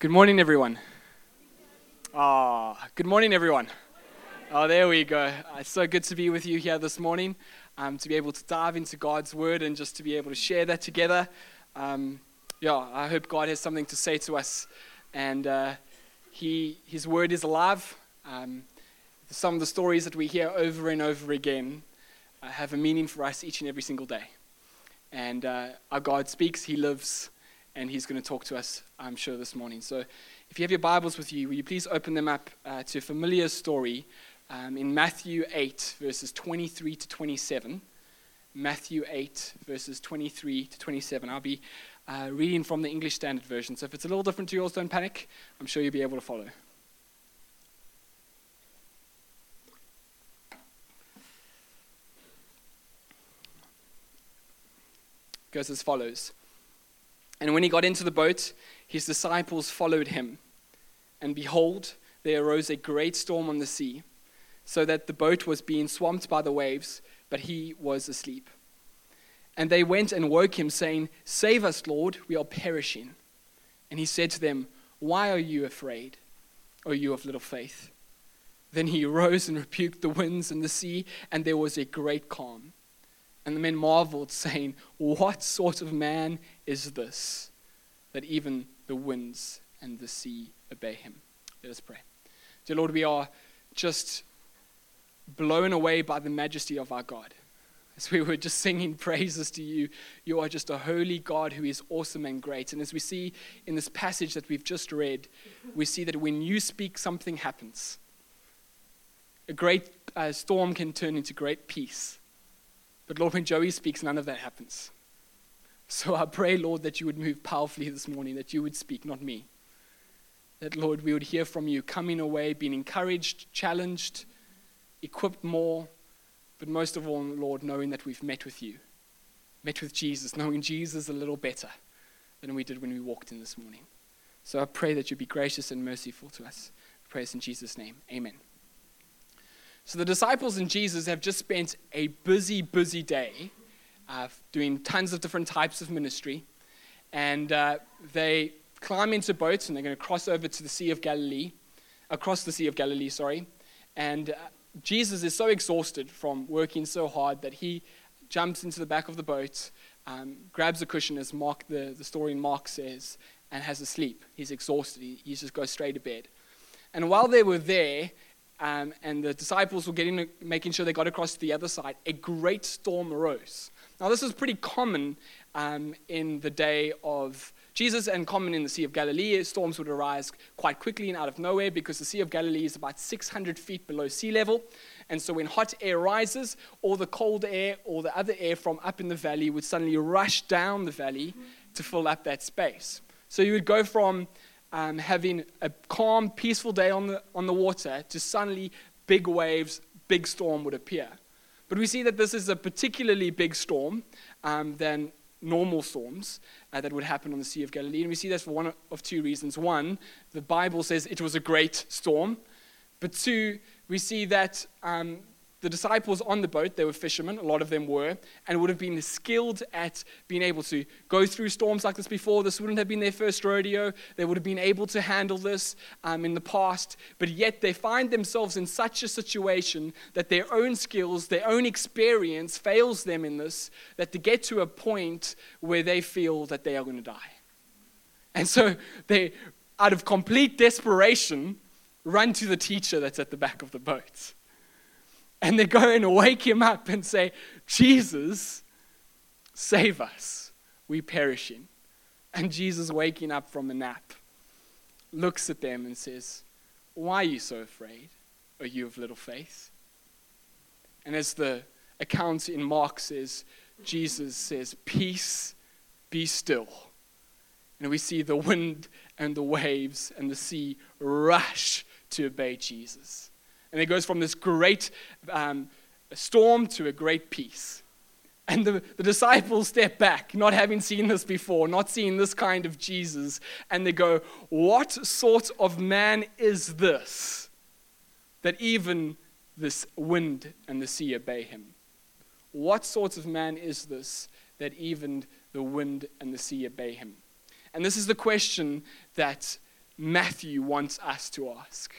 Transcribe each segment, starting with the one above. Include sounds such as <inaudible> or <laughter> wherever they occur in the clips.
Good morning, everyone. Ah, good morning, everyone. Oh, there we go. Uh, It's so good to be with you here this morning, um, to be able to dive into God's Word and just to be able to share that together. Um, yeah, I hope God has something to say to us, and uh, he, His Word is alive. Um, some of the stories that we hear over and over again uh, have a meaning for us each and every single day. And uh, our God speaks, He lives, and He's going to talk to us, I'm sure, this morning. So if you have your Bibles with you, will you please open them up uh, to a familiar story um, in Matthew 8, verses 23 to 27. Matthew 8, verses 23 to 27. I'll be uh, reading from the English Standard Version. So if it's a little different to yours, don't panic. I'm sure you'll be able to follow. goes as follows And when he got into the boat, his disciples followed him. And behold, there arose a great storm on the sea, so that the boat was being swamped by the waves, but he was asleep. And they went and woke him, saying, Save us, Lord, we are perishing. And he said to them, Why are you afraid, O you of little faith? Then he <laughs> arose and rebuked the winds and the sea, and there was a great calm. And the men marveled, saying, What sort of man is this, that even the winds and the sea obey him? Let us pray. Dear Lord, we are just blown away by the majesty of our God. As we were just singing praises to you, you are just a holy God who is awesome and great. And as we see in this passage that we've just read, we see that when you speak, something happens. A great uh, storm can turn into great peace. But Lord, when Joey speaks, none of that happens. So I pray, Lord, that you would move powerfully this morning, that you would speak, not me. That, Lord, we would hear from you coming away, being encouraged, challenged, equipped more, but most of all, Lord, knowing that we've met with you, met with Jesus, knowing Jesus a little better than we did when we walked in this morning. So I pray that you be gracious and merciful to us. This in Jesus' name. Amen. So the disciples and Jesus have just spent a busy, busy day uh, doing tons of different types of ministry. And uh, they climb into boats and they're going to cross over to the Sea of Galilee, across the Sea of Galilee, sorry. And uh, Jesus is so exhausted from working so hard that he jumps into the back of the boat, um, grabs a cushion, as Mark, the, the story in Mark says, and has a sleep. He's exhausted. He, he just goes straight to bed. And while they were there, um, and the disciples were getting, making sure they got across to the other side, a great storm arose. Now, this is pretty common um, in the day of Jesus and common in the Sea of Galilee. Storms would arise quite quickly and out of nowhere because the Sea of Galilee is about 600 feet below sea level. And so, when hot air rises, all the cold air or the other air from up in the valley would suddenly rush down the valley to fill up that space. So, you would go from um, having a calm, peaceful day on the, on the water to suddenly big waves, big storm would appear. But we see that this is a particularly big storm um, than normal storms uh, that would happen on the Sea of Galilee. And we see this for one of two reasons. One, the Bible says it was a great storm. But two, we see that um, the disciples on the boat, they were fishermen, a lot of them were, and would have been skilled at being able to go through storms like this before. This wouldn't have been their first rodeo. They would have been able to handle this um, in the past, but yet they find themselves in such a situation that their own skills, their own experience fails them in this, that to get to a point where they feel that they are going to die. And so they, out of complete desperation, run to the teacher that's at the back of the boat and they go and wake him up and say, Jesus, save us. We perishing. And Jesus, waking up from a nap, looks at them and says, Why are you so afraid? Are you of little faith? And as the account in Mark says, Jesus says, Peace, be still. And we see the wind and the waves and the sea rush to obey Jesus. And it goes from this great um, storm to a great peace. And the, the disciples step back, not having seen this before, not seeing this kind of Jesus, and they go, What sort of man is this that even this wind and the sea obey him? What sort of man is this that even the wind and the sea obey him? And this is the question that Matthew wants us to ask.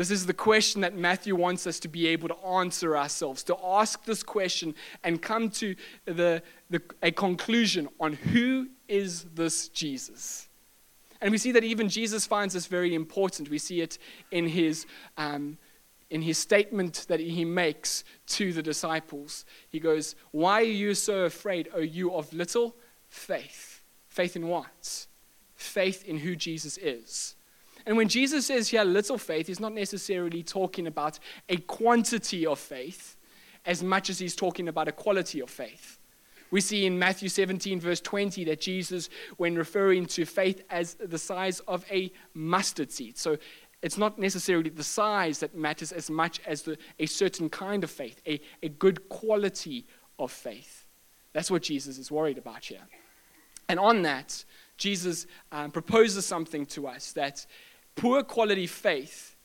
This is the question that Matthew wants us to be able to answer ourselves, to ask this question and come to the, the, a conclusion on who is this Jesus. And we see that even Jesus finds this very important. We see it in his, um, in his statement that he makes to the disciples. He goes, Why are you so afraid, O you of little faith? Faith in what? Faith in who Jesus is. And when Jesus says here little faith, he's not necessarily talking about a quantity of faith as much as he's talking about a quality of faith. We see in Matthew 17, verse 20, that Jesus, when referring to faith as the size of a mustard seed, so it's not necessarily the size that matters as much as the, a certain kind of faith, a, a good quality of faith. That's what Jesus is worried about here. And on that, Jesus um, proposes something to us that Poor quality faith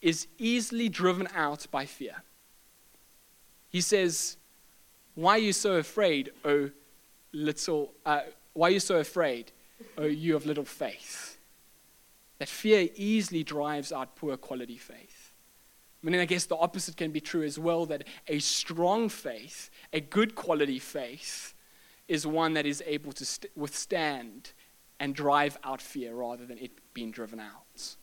is easily driven out by fear. He says, Why are you so afraid, O little, uh, why are you so afraid, O you of little faith? That fear easily drives out poor quality faith. I mean, I guess the opposite can be true as well that a strong faith, a good quality faith, is one that is able to st- withstand and drive out fear rather than it being driven out.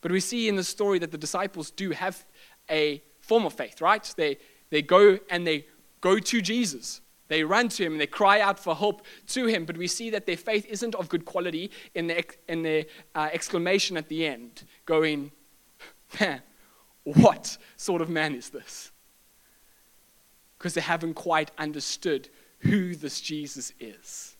But we see in the story that the disciples do have a form of faith, right? They, they go and they go to Jesus. They run to him and they cry out for help to him. But we see that their faith isn't of good quality in their, in their uh, exclamation at the end, going, Man, what sort of man is this? Because they haven't quite understood who this Jesus is.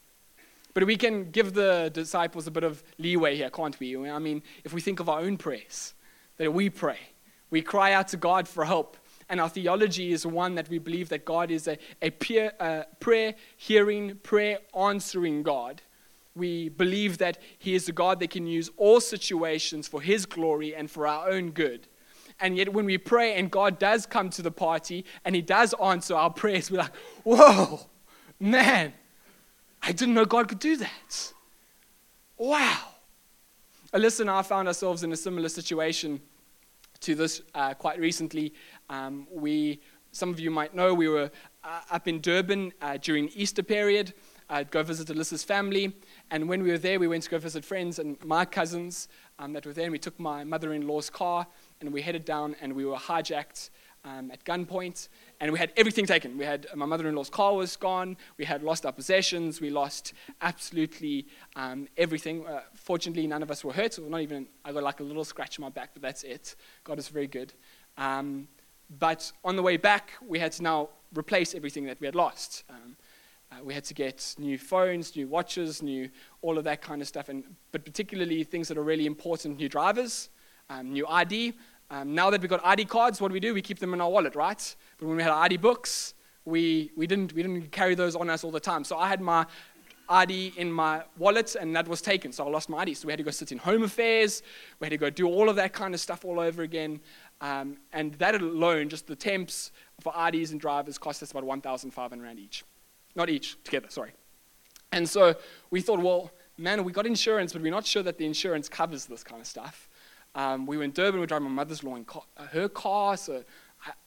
But we can give the disciples a bit of leeway here, can't we? I mean, if we think of our own prayers, that we pray, we cry out to God for help. And our theology is one that we believe that God is a, a peer, uh, prayer hearing, prayer answering God. We believe that He is a God that can use all situations for His glory and for our own good. And yet, when we pray and God does come to the party and He does answer our prayers, we're like, whoa, man, I didn't know God could do that. Wow. Alyssa and I found ourselves in a similar situation to this uh, quite recently. Um, we, some of you might know, we were uh, up in Durban uh, during Easter period. I'd go visit Alyssa's family, and when we were there, we went to go visit friends and my cousins um, that were there. And we took my mother-in-law's car, and we headed down, and we were hijacked um, at gunpoint, and we had everything taken. We had my mother-in-law's car was gone. We had lost our possessions. We lost absolutely um, everything. Uh, fortunately, none of us were hurt. not even. I got like a little scratch on my back, but that's it. God is very good. Um, but on the way back, we had to now replace everything that we had lost. Um, uh, we had to get new phones, new watches, new all of that kind of stuff, and but particularly things that are really important: new drivers, um, new ID. Um, now that we've got ID cards, what do we do? We keep them in our wallet, right? But when we had ID books, we, we, didn't, we didn't carry those on us all the time. So I had my ID in my wallet, and that was taken. So I lost my ID. So we had to go sit in home affairs. We had to go do all of that kind of stuff all over again. Um, and that alone, just the temps for IDs and drivers, cost us about 1,500 Rand each. Not each, together, sorry. And so we thought, well, man, we got insurance, but we're not sure that the insurance covers this kind of stuff. Um, we were in Durban, we were driving my mother's law in uh, her car, so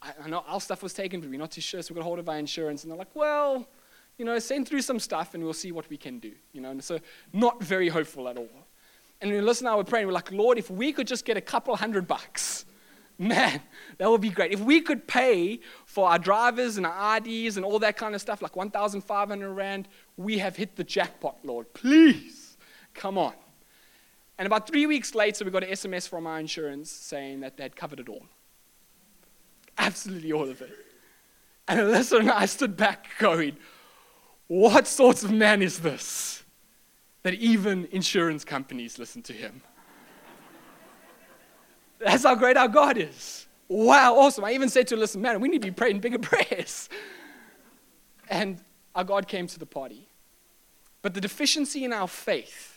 I, I, know our stuff was taken, but we're not too sure, so we got hold of our insurance. And they're like, well, you know, send through some stuff and we'll see what we can do. You know, and so not very hopeful at all. And we listen, I were praying, we're like, Lord, if we could just get a couple hundred bucks, <laughs> man, that would be great. If we could pay for our drivers and our IDs and all that kind of stuff, like 1,500 Rand, we have hit the jackpot, Lord. Please, come on. And about three weeks later, we got an SMS from our insurance saying that they had covered it all. Absolutely all of it. And <laughs> Alyssa and I stood back going, What sort of man is this? That even insurance companies listen to him. That's how great our God is. Wow, awesome. I even said to Alyssa, Man, we need to be praying bigger <laughs> prayers. And our God came to the party. But the deficiency in our faith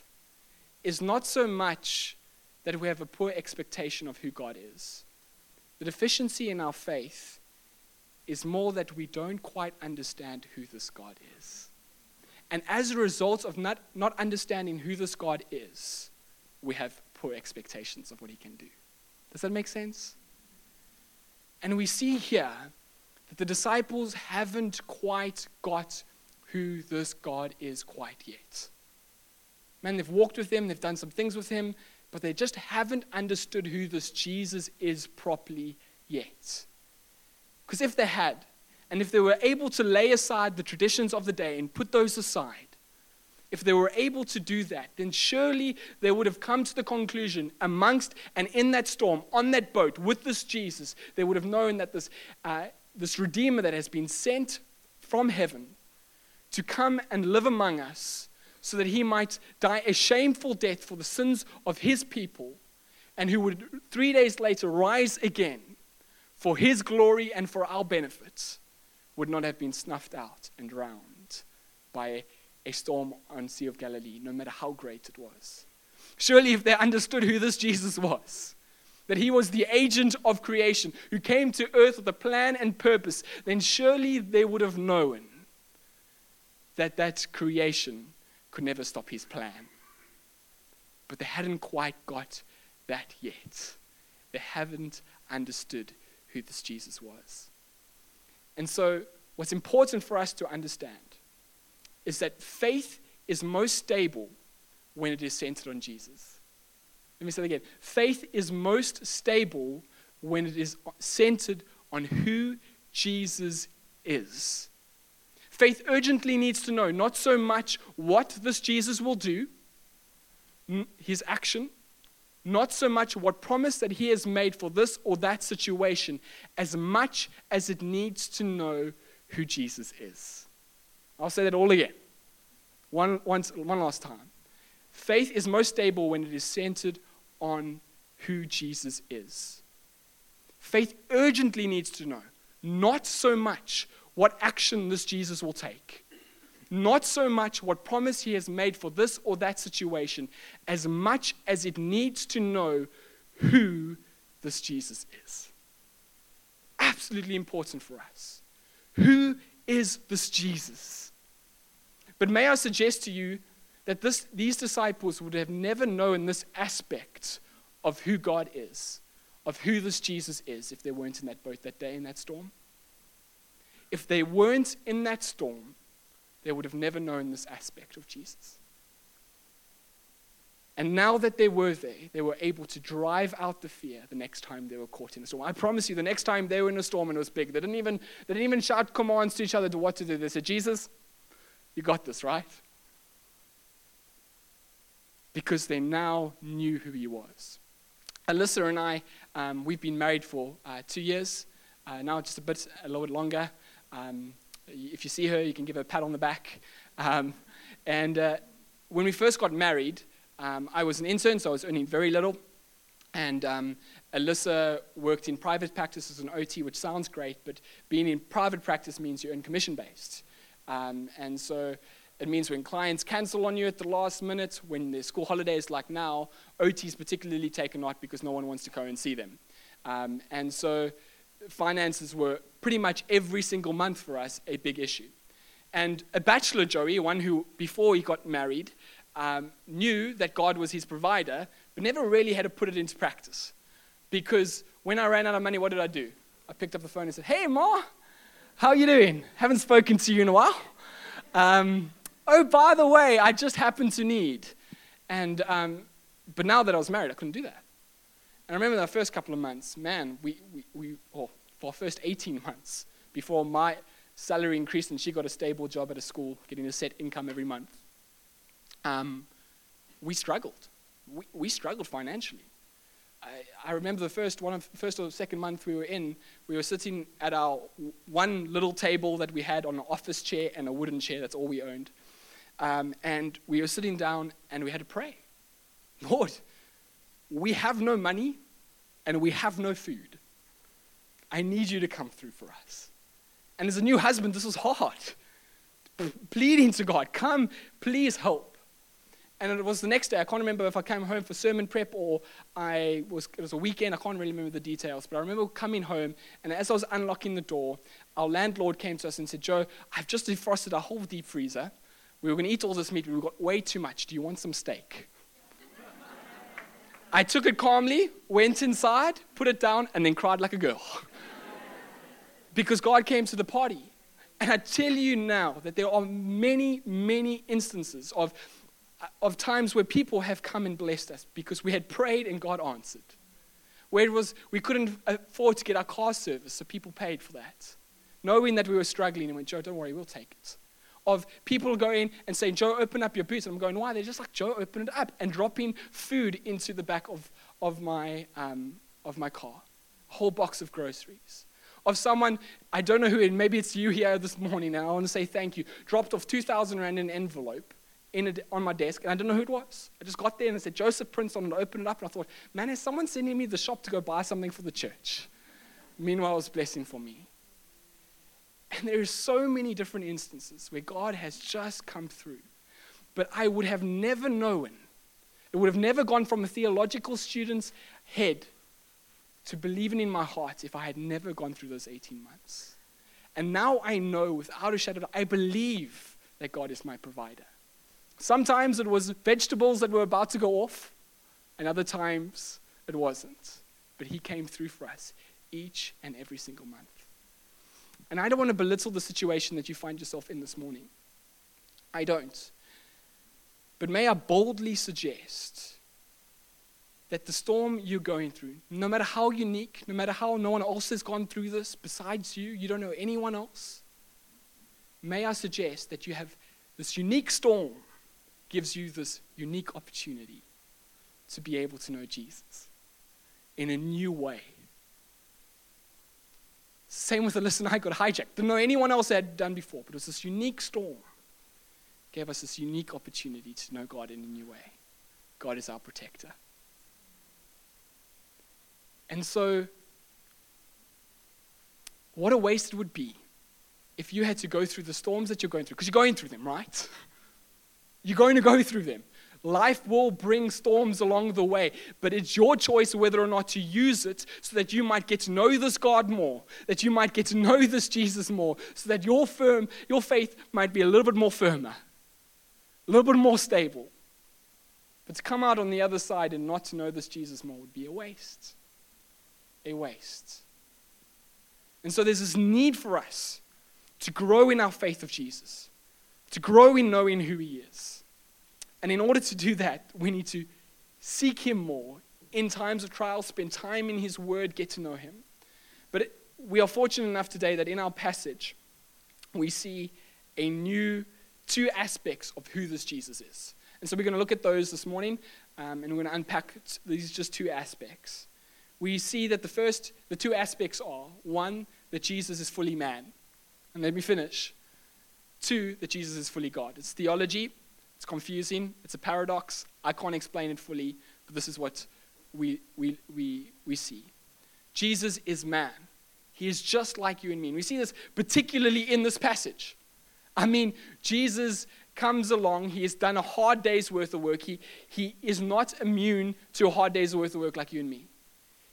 is not so much that we have a poor expectation of who God is. The deficiency in our faith is more that we don't quite understand who this God is. And as a result of not, not understanding who this God is, we have poor expectations of what he can do. Does that make sense? And we see here that the disciples haven't quite got who this God is quite yet. Man, they've walked with him, they've done some things with him, but they just haven't understood who this Jesus is properly yet. Because if they had, and if they were able to lay aside the traditions of the day and put those aside, if they were able to do that, then surely they would have come to the conclusion amongst and in that storm, on that boat with this Jesus, they would have known that this, uh, this Redeemer that has been sent from heaven to come and live among us so that he might die a shameful death for the sins of his people, and who would three days later rise again for his glory and for our benefit, would not have been snuffed out and drowned by a storm on Sea of Galilee, no matter how great it was. Surely, if they understood who this Jesus was, that he was the agent of creation who came to earth with a plan and purpose, then surely they would have known that that creation could never stop his plan. But they hadn't quite got that yet. They haven't understood who this Jesus was. And so, what's important for us to understand is that faith is most stable when it is centered on Jesus. Let me say that again. Faith is most stable when it is centered on who Jesus is. Faith urgently needs to know not so much what this Jesus will do, his action, not so much what promise that he has made for this or that situation, as much as it needs to know who Jesus is. I'll say that all again. One, once, one last time. Faith is most stable when it is centered on who Jesus is. Faith urgently needs to know, not so much what action this Jesus will take, not so much what promise he has made for this or that situation, as much as it needs to know who this Jesus is. Absolutely important for us. Who is this Jesus? But may I suggest to you that this, these disciples would have never known this aspect of who God is, of who this Jesus is, if they weren't in that boat that day in that storm? If they weren't in that storm, they would have never known this aspect of Jesus. And now that they were there, they were able to drive out the fear the next time they were caught in a storm. I promise you, the next time they were in a storm and it was big, they didn't even, they didn't even shout commands to each other to what to do. They said, Jesus, you got this, right? Because they now knew who he was. Alyssa and I, um, we've been married for uh, two years, uh, now just a bit, a little bit longer. Um, if you see her, you can give her a pat on the back. Um, and uh, when we first got married, um, I was an intern, so I was earning very little. And um, Alyssa worked in private practice as an OT, which sounds great, but being in private practice means you earn commission based. Um, and so it means when clients cancel on you at the last minute, when there's school holidays like now, OT is particularly taken out because no one wants to go and see them. Um, and so finances were pretty much every single month for us a big issue. And a bachelor Joey, one who before he got married, um, knew that God was his provider, but never really had to put it into practice. Because when I ran out of money, what did I do? I picked up the phone and said, Hey, Ma, how you doing? Haven't spoken to you in a while. Um, oh, by the way, I just happen to need. And, um, but now that I was married, I couldn't do that. And I remember the first couple of months, man, we, we, we oh, for first 18 months, before my salary increased and she got a stable job at a school, getting a set income every month, um, we struggled. We, we struggled financially. I, I remember the first one of first or second month we were in, we were sitting at our one little table that we had on an office chair and a wooden chair. That's all we owned. Um, and we were sitting down and we had to pray. Lord, we have no money and we have no food. I need you to come through for us. And as a new husband, this was hard. Pleading to God, come, please help. And it was the next day. I can't remember if I came home for sermon prep or I was, it was a weekend. I can't really remember the details. But I remember coming home, and as I was unlocking the door, our landlord came to us and said, Joe, I've just defrosted our whole deep freezer. We were going to eat all this meat, but we've got way too much. Do you want some steak? <laughs> I took it calmly, went inside, put it down, and then cried like a girl. <laughs> because God came to the party. And I tell you now that there are many, many instances of, of times where people have come and blessed us because we had prayed and God answered. Where it was, we couldn't afford to get our car service, so people paid for that. Knowing that we were struggling, and went, Joe, don't worry, we'll take it. Of people going and saying, Joe, open up your boots. And I'm going, why? They're just like, Joe, open it up. And dropping food into the back of, of, my, um, of my car. A whole box of groceries of someone, I don't know who, and maybe it's you here this morning, and I want to say thank you, dropped off 2,000 Rand in an envelope in a, on my desk, and I don't know who it was. I just got there and it said Joseph Prince on it, opened it up, and I thought, man, is someone sending me the shop to go buy something for the church? Meanwhile, it was blessing for me. And there are so many different instances where God has just come through. But I would have never known, it would have never gone from a theological student's head to believing in my heart if I had never gone through those 18 months. And now I know without a shadow I believe that God is my provider. Sometimes it was vegetables that were about to go off, and other times it wasn't. But He came through for us each and every single month. And I don't want to belittle the situation that you find yourself in this morning. I don't. But may I boldly suggest that the storm you're going through, no matter how unique, no matter how no one else has gone through this besides you, you don't know anyone else, may I suggest that you have this unique storm gives you this unique opportunity to be able to know Jesus in a new way. Same with the listen I got hijacked. Didn't know anyone else had done before, but it was this unique storm. Gave us this unique opportunity to know God in a new way. God is our protector. And so, what a waste it would be if you had to go through the storms that you're going through, because you're going through them, right? You're going to go through them. Life will bring storms along the way, but it's your choice whether or not to use it so that you might get to know this God more, that you might get to know this Jesus more, so that your firm, your faith might be a little bit more firmer, a little bit more stable. But to come out on the other side and not to know this Jesus more would be a waste a waste. And so there's this need for us to grow in our faith of Jesus, to grow in knowing who He is. And in order to do that, we need to seek Him more in times of trial, spend time in His Word, get to know Him. But it, we are fortunate enough today that in our passage, we see a new two aspects of who this Jesus is. And so we're going to look at those this morning, um, and we're going to unpack these just two aspects we see that the first, the two aspects are one, that Jesus is fully man. And let me finish. Two, that Jesus is fully God. It's theology, it's confusing, it's a paradox. I can't explain it fully, but this is what we, we, we, we see. Jesus is man. He is just like you and me. And we see this particularly in this passage. I mean, Jesus comes along, he has done a hard day's worth of work. He, he is not immune to a hard day's worth of work like you and me.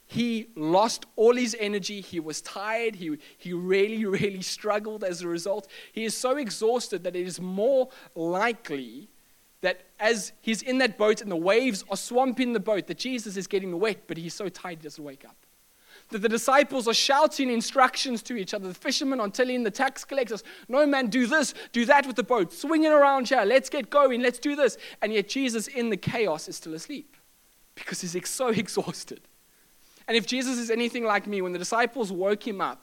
He lost all his energy. He was tired. He, he really, <laughs> really struggled as a result. He is so exhausted that it is more likely that as he's in that boat and the waves are swamping the boat, that Jesus is getting wet, but he's so tired he doesn't wake up. That the disciples are shouting instructions to each other. The fishermen are telling the tax collectors, No man, do this, do that with the boat, swing it around here, let's get going, let's do this. And yet Jesus, in the chaos, is still asleep because he's so <laughs> exhausted. And if Jesus is anything like me, when the disciples woke him up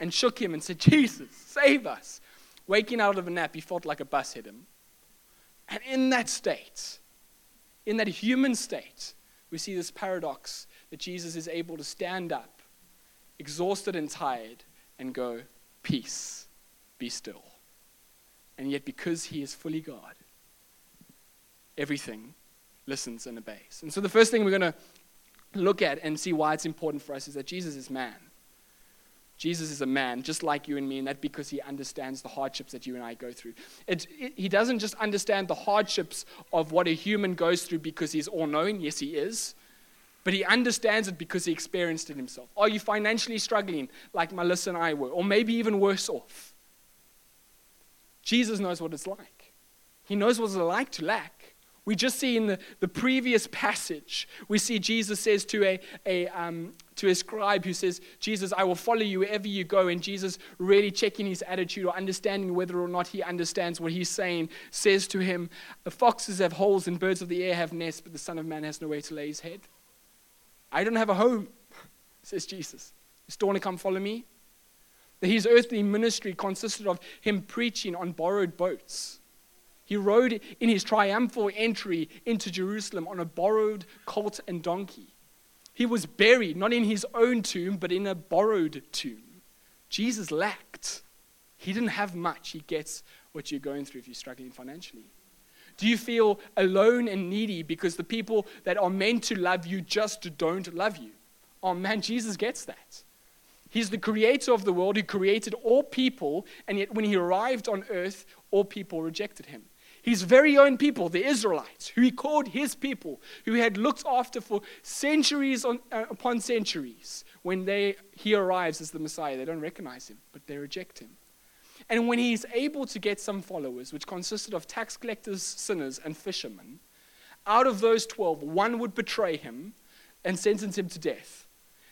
and shook him and said, Jesus, save us, waking out of a nap, he felt like a bus hit him. And in that state, in that human state, we see this paradox that Jesus is able to stand up, exhausted and tired, and go, Peace, be still. And yet, because he is fully God, everything listens and obeys. And so, the first thing we're going to look at and see why it's important for us is that Jesus is man. Jesus is a man, just like you and me, and that because he understands the hardships that you and I go through. It, it, he doesn't just understand the hardships of what a human goes through because he's all knowing. Yes, he is. But he understands it because he experienced it himself. Are you financially struggling like Melissa and I were, or maybe even worse off? Jesus knows what it's like. He knows what it's like to lack We just see in the, the previous passage, we see Jesus says to a, a, um, to a scribe who says, Jesus, I will follow you wherever you go. And Jesus, really checking his attitude or understanding whether or not he understands what he's saying, says to him, The foxes have holes and birds of the air have nests, but the Son of Man has no nowhere to lay his head. I don't have a home, <laughs> says Jesus. You still want to come follow me? That his earthly ministry consisted of him preaching on borrowed boats he rode in his triumphal entry into Jerusalem on a borrowed colt and donkey. He was buried not in his own tomb, but in a borrowed tomb. Jesus lacked. He didn't have much. He gets what you're going through if you're struggling financially. Do you feel alone and needy because the people that are meant to love you just don't love you? Oh man, Jesus gets that. He's the creator of the world who created all people, and yet when he arrived on earth, all people rejected him his very own people, the Israelites, who he called his people, who he had looked after for centuries on, uh, upon centuries, when they, he arrives as the Messiah, they don't recognize him, but they reject him. And when he's able to get some followers, which consisted of tax collectors, sinners, and fishermen, out of those 12, one would betray him and sentence him to death.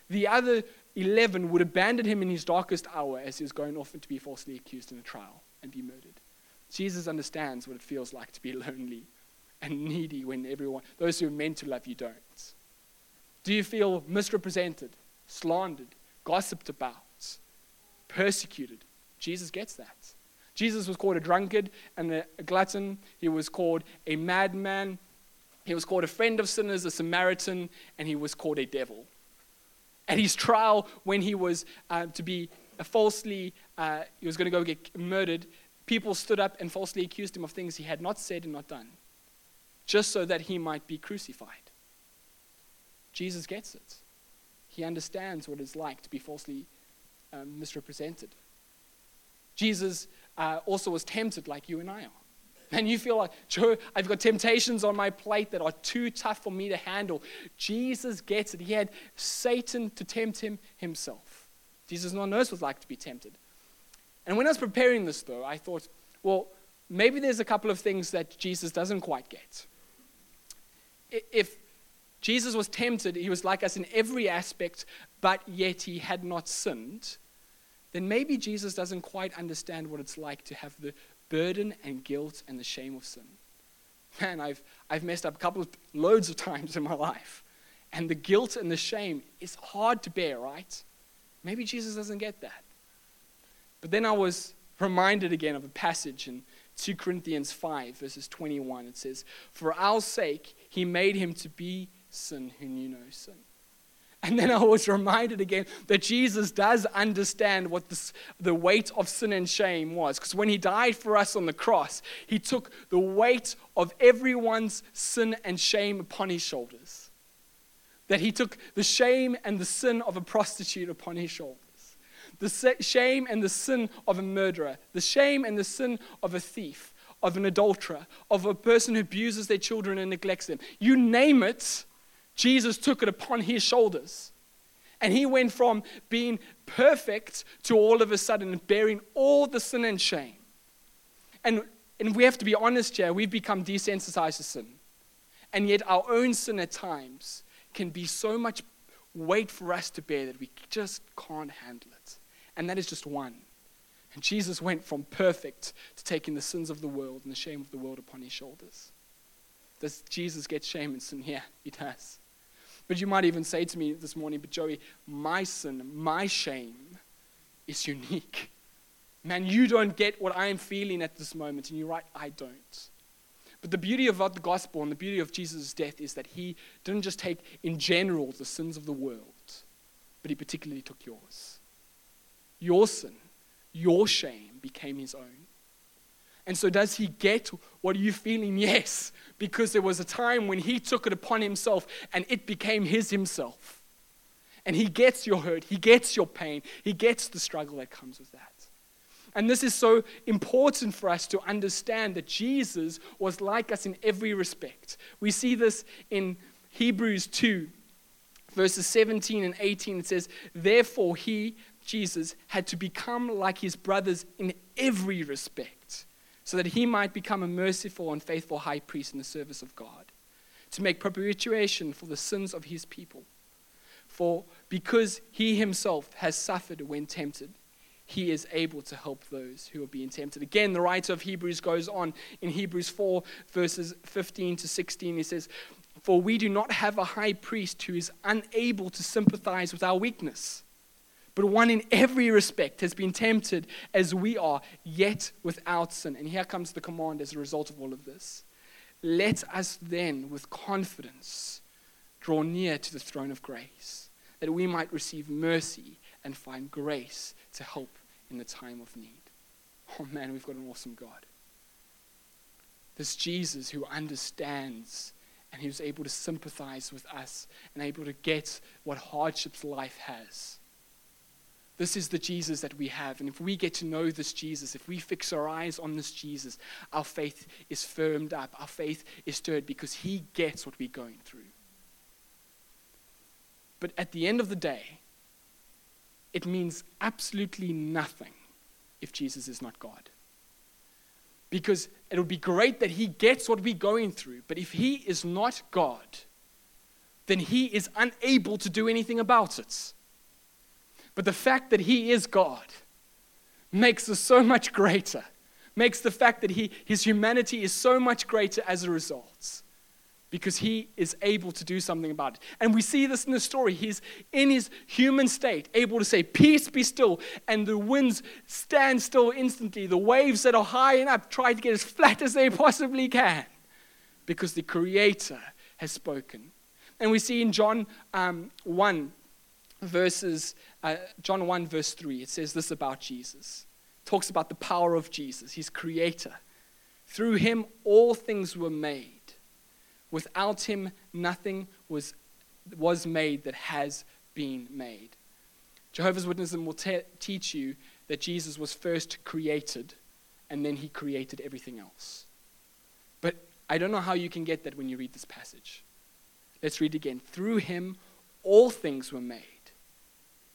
The other 11 would abandon him in his darkest hour as he was going off to be falsely accused in a trial and be murdered. Jesus understands what it feels like to be <laughs> lonely and needy when everyone, those who are meant to love you, don't. Do you feel misrepresented, slandered, gossiped about, persecuted? Jesus gets that. Jesus was called a drunkard and a, glutton. He was called a madman. He was called a friend of sinners, a Samaritan, and he was called a devil. At his trial, when he was uh, to be falsely, uh, he was going to go get murdered, people stood up and falsely accused him of things he had not said and not done, just so that he might be crucified. Jesus gets it. He understands what it's like to be falsely um, misrepresented. Jesus uh, also was tempted like you and I are. And you feel like, Joe, I've got temptations on my plate that are too tough for me to handle. Jesus gets it. He had Satan to tempt him himself. Jesus knows what it's like to be tempted. And when I was preparing this, though, I thought, well, maybe there's a couple of things that Jesus doesn't quite get. If Jesus was tempted, he was like us in every aspect, but yet he had not sinned, then maybe Jesus doesn't quite understand what it's like to have the burden and guilt and the shame of sin. Man, I've, I've messed up a couple of loads of times in my life. And the guilt and the shame is hard to bear, right? Maybe Jesus doesn't get that. But then I was reminded again of a passage in 2 Corinthians 5, verses 21. It says, For our sake, he made him to be sin who knew no sin. And then I was reminded again that Jesus does understand what this, the weight of sin and shame was. Because when he died for us on the cross, he took the weight of everyone's sin and shame upon his shoulders. That he took the shame and the sin of a prostitute upon his shoulders the shame and the sin of a murderer, the shame and the sin of a thief, of an adulterer, of a person who abuses their children and neglects them. You name it, Jesus took it upon his shoulders. And he went from being perfect to all of a sudden bearing all the sin and shame. And, and we have to be honest here, we've become desensitized to sin. And yet, our own sin at times can be so much weight for us to bear that we just can't handle it and that is just one. And Jesus went from perfect to taking the sins of the world and the shame of the world upon his shoulders. Does Jesus get shame and sin? <laughs> Yeah, he does. But you might even say to me this morning, but Joey, my sin, my shame is unique. Man, you don't get what I'm feeling at this moment. And you're right, I don't. But the beauty of the gospel and the beauty of Jesus' death is that he didn't just take, in general, the sins of the world, but he particularly took yours your sin, your shame became his own. And so, does he get what are you feeling? <laughs> Yes, because there was a time when he took it upon himself and it became his himself. And he gets your hurt, he gets your pain, he gets the struggle that comes with that. And this is so important for us to understand that Jesus was like us in every respect. We see this in Hebrews 2, verses 17 and 18. It says, Therefore, he, Jesus had to become like his brothers in every respect, so that he might become a merciful and faithful high priest in the service of God, to make propitiation for the sins of his people. For because he himself has suffered when tempted, he is able to help those who are being tempted. Again, the writer of Hebrews goes on in Hebrews 4, verses 15 to 16. He says, For we do not have a high priest who is unable to sympathize with our weakness, but one in every respect has been tempted as we are, yet without sin. And here comes the command as a result of all of this. Let us then, with confidence, draw near to the throne of grace, that we might receive mercy and find grace to help in the time of need. Oh man, we've got an awesome God. This Jesus who understands and who's able to sympathize with us and able to get what hardships life has. This is the Jesus that we have. And if we get to know this Jesus, if we fix our eyes on this Jesus, our faith is firmed up, our faith is stirred because he gets what we're going through. But at the end of the day, it means absolutely nothing if Jesus is not God. Because it would be great that he gets what we're going through, but if he is not God, then he is unable to do anything about it. But the fact that he is God makes us so much greater, makes the fact that he, his humanity is so much greater as a result because he is able to do something about it. And we see this in the story. He's in his human state, able to say, Peace be still, and the winds stand still instantly. The waves that are high and up try to get as flat as they possibly can because the Creator has spoken. And we see in John um, 1, verses, uh, John 1, verse 3, it says this about Jesus. It talks about the power of Jesus, his Creator. Through him, all things were made Without him, nothing was, was made that has been made. Jehovah's Witnesses will te- teach you that Jesus was first created and then he created everything else. But I don't know how you can get that when you read this passage. Let's read again. Through him, all things were made.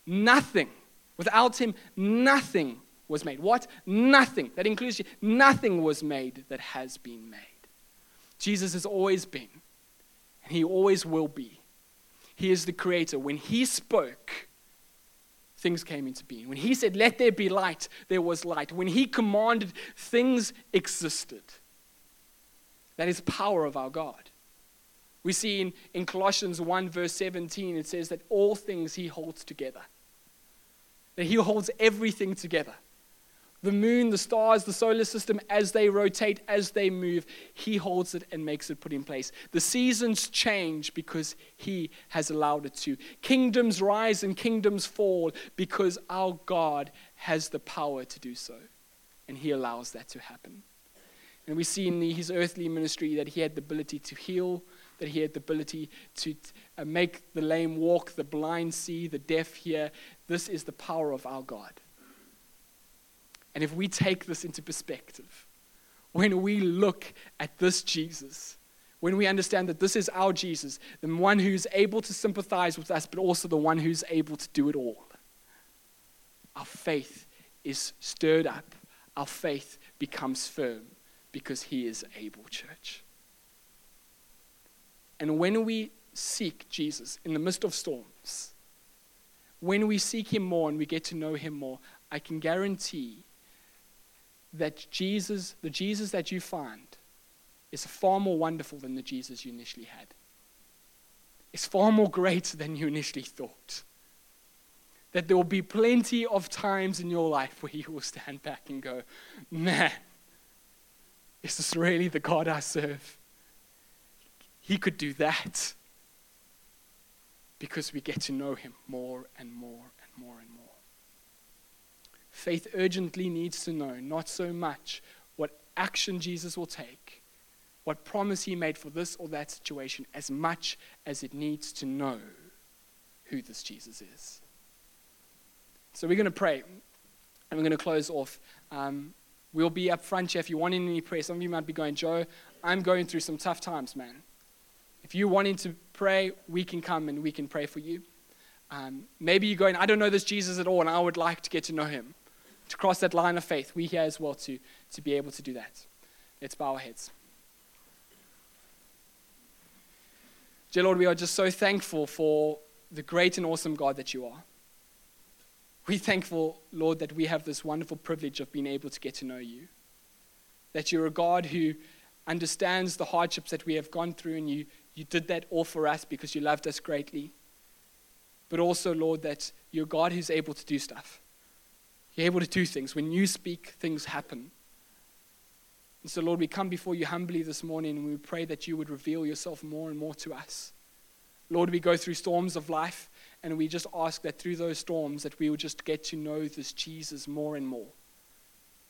Nothing. Without him, nothing was made. What? Nothing. That includes you. Nothing was made that has been made. Jesus has always been, and he always will be. He is the creator. When he spoke, things came into being. When he said, Let there be light, there was light. When he commanded, things existed. That is power of our God. We see in, in Colossians 1, verse 17, it says that all things he holds together. That he holds everything together the moon, the stars, the solar system, as they rotate, as they move, He holds it and makes it put in place. The seasons change because He has allowed it to. Kingdoms rise and kingdoms fall because our God has the power to do so. And He allows that to happen. And we see in His earthly ministry that He had the ability to heal, that He had the ability to uh, make the lame walk, the blind see, the deaf hear. This is the power of our God. And if we take this into perspective, when we look at this Jesus, when we understand that this is our Jesus, the one who's able to sympathize with us, but also the one who's able to do it all, our faith is stirred up. Our faith becomes firm because he is able, church. And when we seek Jesus in the midst of storms, when we seek him more and we get to know him more, I can guarantee that Jesus, the Jesus that you find, is far more wonderful than the Jesus you initially had. It's far more great than you initially thought. That there will be plenty of times in your life where you will stand back and go, man, is this really the God I serve? He could do that because we get to know him more and more and more and more. Faith urgently needs to know not so much what action Jesus will take, what promise he made for this or that situation, as much as it needs to know who this Jesus is. So we're going to pray, and we're going to close off. Um, we'll be up front here if you want any prayer. Some of you might be going, Joe, I'm going through some tough times, man. If you're wanting to pray, we can come and we can pray for you. Um, maybe you're going, I don't know this Jesus at all, and I would like to get to know him. to cross that line of faith, we here as well to, to be able to do that. Let's bow our heads. Dear Lord, we are just so thankful for the great and awesome God that you are. We're thankful, Lord, that we have this wonderful privilege of being able to get to know you. That you're a God who understands the hardships that we have gone through, and you, you did that all for us because you loved us greatly. But also, Lord, that you're God who's able to do stuff. You're able to do things. When you speak, things happen. And so, Lord, we come before you humbly this morning and we pray that you would reveal yourself more and more to us. Lord, we go through storms of life and we just ask that through those storms that we would just get to know this Jesus more and more.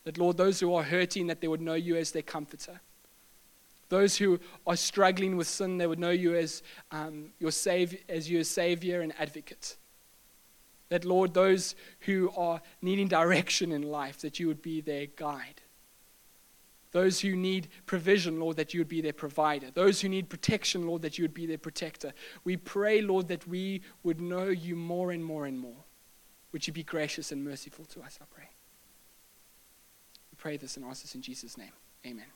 That, Lord, those who are hurting, that they would know you as their comforter. Those who are struggling with sin, they would know you as um, your savior, as your savior and advocate. That, Lord, those who are needing direction in life, that you would be their guide. Those who need provision, Lord, that you would be their provider. Those who need protection, Lord, that you would be their protector. We pray, Lord, that we would know you more and more and more. Would you be gracious and merciful to us, I pray. We pray this and ask this in Jesus' name. Amen.